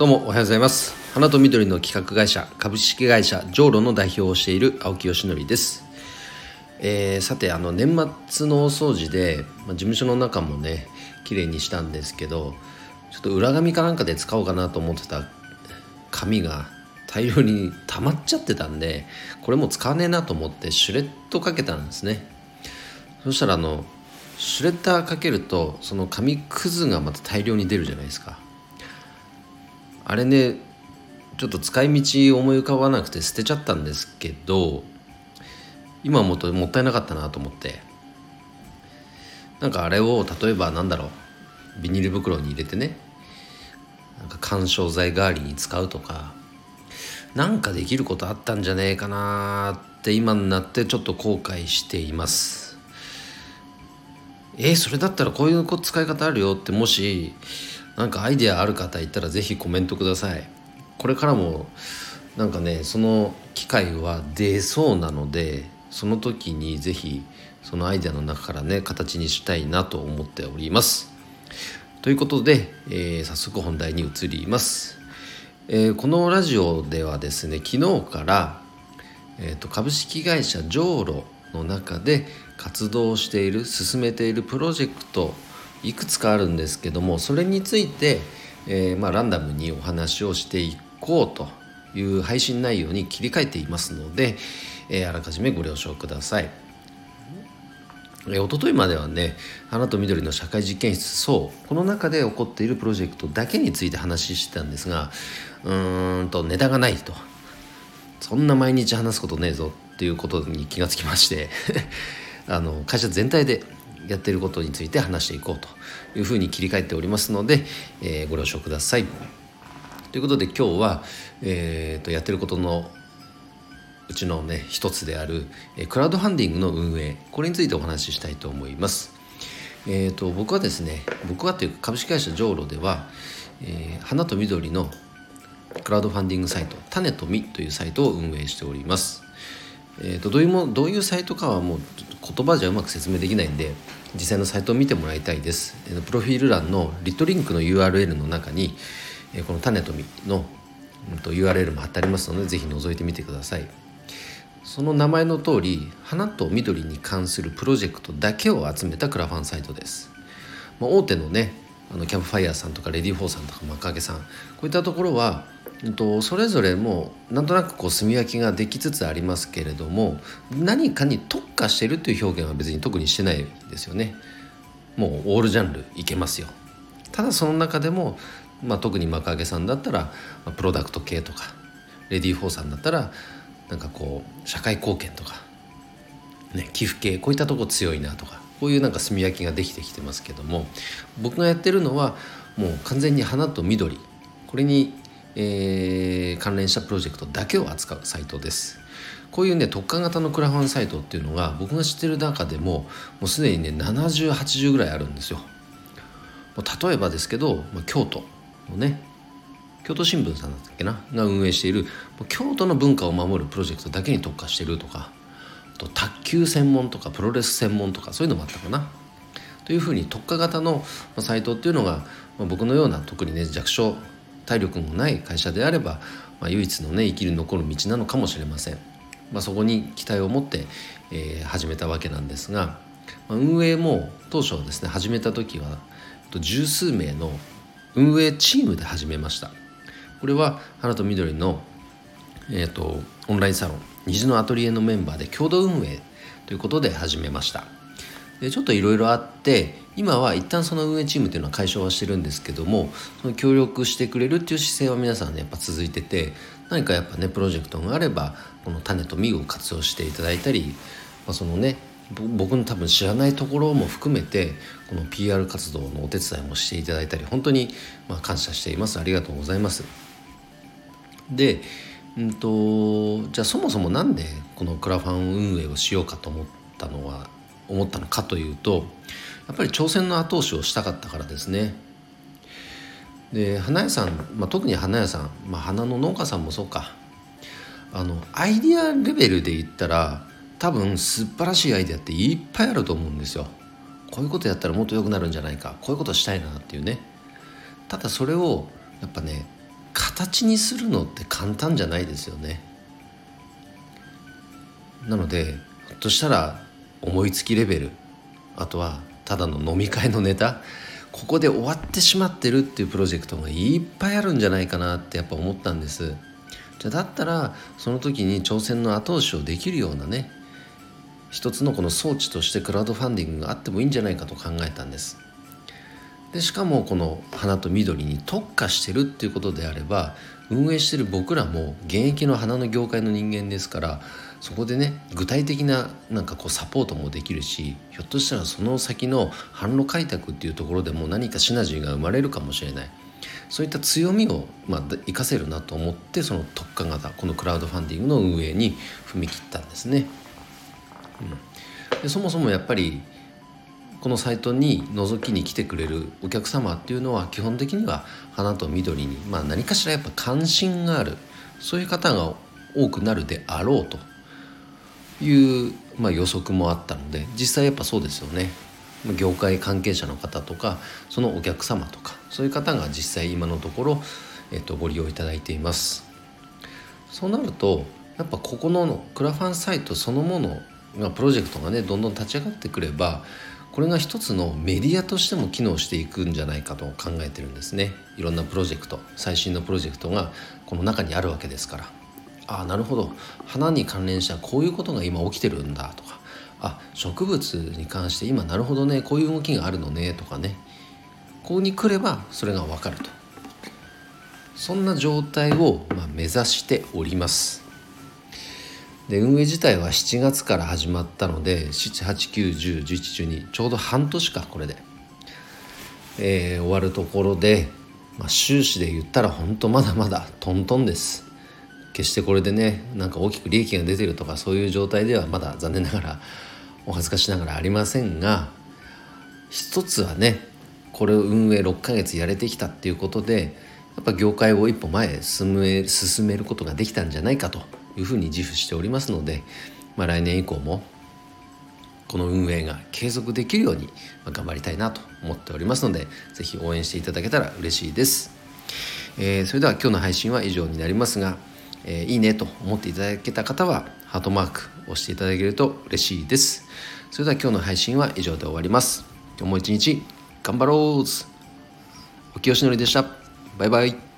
どうもおはようございます。花と緑の企画会社株式会社ジョーロの代表をしている青木よしのりです、えーさてあの年末のお掃除で、まあ、事務所の中もね綺麗にしたんですけどちょっと裏紙かなんかで使おうかなと思ってた紙が大量に溜まっちゃってたんでこれもう使わねえなと思ってシュレッドかけたんですね。そしたらあのシュレッダーかけるとその紙くずがまた大量に出るじゃないですか。あれねちょっと使い道思い浮かばなくて捨てちゃったんですけど今思うともったいなかったなと思って。なんかあれを例えばなんだろうビニール袋に入れてねなんか緩衝材代わりに使うとかなんかできることあったんじゃねえかなって今になってちょっと後悔しています。えーそれだったらこういう使い方あるよってもしなんかアイデアある方いたらぜひコメントください。これからもなんかねその機会は出そうなのでその時にぜひそのアイデアの中からね形にしたいなと思っております。ということで、えー早速本題に移ります、えーこのラジオではですね昨日から、えーと株式会社ジョーロの中で活動している進めているプロジェクトいくつかあるんですけどもそれについて、えーまあ、ランダムにお話をしていこうという配信内容に切り替えていますので、えーあらかじめご了承ください。えー一昨日まではね「花と緑の社会実験室そう」この中で起こっているプロジェクトだけについて話してたんですがうーんとネタがないとそんな毎日話すことねえぞっていうことに気がつきまして あの会社全体でやってることについて話していこうというふうに切り替えておりますので、えーご了承ください。ということで今日は、えーとやってることのうちのね一つであるえークラウドファンディングの運営これについてお話ししたいと思います。えー、と僕はですね僕はというか株式会社ジョーロでは、えー花と緑のクラウドファンディングサイト「種と実」というサイトを運営しております。えー、とどういうもどういうサイトかはもう言葉じゃうまく説明できないんで実際のサイトを見てもらいたいです。プロフィール欄のリットリンクの URL の中に、この「種と実」の、URL も貼ってありますので是非覗いてみてください。その名前の通り花と緑に関するプロジェクトだけを集めたクラファンサイトです。ま、大手のねあのキャンプファイヤーさんとかレディーフォーさんとかマクアケさんこういったところは、うんと、それぞれもうなんとなくこう住み分けができつつありますけれども何かに特化してるという表現は別に特にしてないですよね。もうオールジャンルいけますよ。ただその中でも、まあ、特にマカゲさんだったら、まあプロダクト系とかレディーフォーさんだったらなんかこう社会貢献とか、ね、寄付系こういったとこ強いなとかこういうなんか住み分けができてきてますけども僕がやってるのはもう完全に花と緑これに、えー関連したプロジェクトだけを扱うサイトです。こういうね特化型のクラファンサイトっていうのが僕が知ってる中でももうすでにね7080ぐらいあるんですよ。もう例えばですけど、ま、京都のね京都新聞さんだったっけな？が運営しているもう京都の文化を守るプロジェクトだけに特化してるとかと卓球専門とかプロレス専門とかそういうのもあったかな。というふうに特化型のサイトっていうのが、まあ、僕のような特にね弱小体力のない会社であれば、まあ、唯一のね生きる残る道なのかもしれません。まあ、そこに期待を持って、えー始めたわけなんですが、まあ、運営も当初ですね始めた時は十数名の運営チームで始めましたこれは花と緑の、えー、とオンラインサロン虹のアトリエのメンバーで共同運営ということで始めましたでちょっといろいろあって今は一旦その運営チームっていうのは解消はしてるんですけどもその協力してくれるっていう姿勢は皆さんねやっぱ続いてて何かやっぱねプロジェクトがあればこの種と実を活用していただいたり、まあ、そのね僕の多分知らないところも含めてこの PR 活動のお手伝いもしていただいたり本当にまあ感謝していますありがとうございます。で、うんと、じゃあそもそもなんでこのクラファン運営をしようかと思ったのは思ったのかというとやっぱり挑戦の後押しをしたかったからですね。で花屋さん、まあ、特に花屋さん、まあ、花の農家さんもそうかあのアイディアレベルで言ったら多分素晴らしいアイデアっていっぱいあると思うんですよ。こういうことやったらもっと良くなるんじゃないかこういうことしたいなっていうねただそれをやっぱね形にするのって簡単じゃないですよね。なのでひょっとしたら思いつきレベルあとはただの飲み会のネタここで終わってしまってるっていうプロジェクトがいっぱいあるんじゃないかなってやっぱ思ったんです。じゃだったらその時に挑戦の後押しをできるようなね一つのこの装置としてクラウドファンディングがあってもいいんじゃないかと考えたんです。でしかもこの花と緑に特化してるっていうことであれば運営してる僕らも現役の花の業界の人間ですからそこでね具体的ななんかこうサポートもできるしひょっとしたらその先の販路開拓っていうところでも何かシナジーが生まれるかもしれないそういった強みをまあ活かせるなと思ってその特化型このクラウドファンディングの運営に踏み切ったんですね。うん、でそもそもやっぱりこのサイトに覗きに来てくれるお客様っていうのは基本的には花と緑に、まあ、何かしらやっぱ関心がある。そういう方が多くなるであろうという、まあ、予測もあったので実際やっぱそうですよね。業界関係者の方とかそのお客様とかそういう方が実際今のところ、えっと、ご利用いただいています。そうなるとやっぱここのクラファンサイトそのものがプロジェクトがねどんどん立ち上がってくればこれが一つのメディアとしても機能していくんじゃないかと考えてるんですね。いろんなプロジェクト最新のプロジェクトがこの中にあるわけですから。ああなるほど。花に関連したこういうことが今起きてるんだとか。あ植物に関して今なるほどね。こういう動きがあるのね。とかね。ここに来ればそれが分かると。そんな状態を、ま目指しております。で運営自体は7月から始まったので789101112ちょうど半年かこれで、えー、終わるところで、まあ、収支で言ったら本当まだまだトントンです。決してこれでねなんか大きく利益が出てるとかそういう状態ではまだ残念ながらお恥ずかしながらありませんが一つはねこれを運営6ヶ月やれてきたっていうことでやっぱ業界を一歩前進め進めることができたんじゃないかと。いうふうに自負しておりますので、まあ、来年以降もこの運営が継続できるように頑張りたいなと思っておりますので是非応援していただけたら嬉しいです、えー、それでは今日の配信は以上になりますが、えー、いいねと思っていただけた方はハートマーク押していただけると嬉しいです。それでは今日の配信は以上で終わります。今日も一日頑張ろう。おきよしのりでした。バイバイ。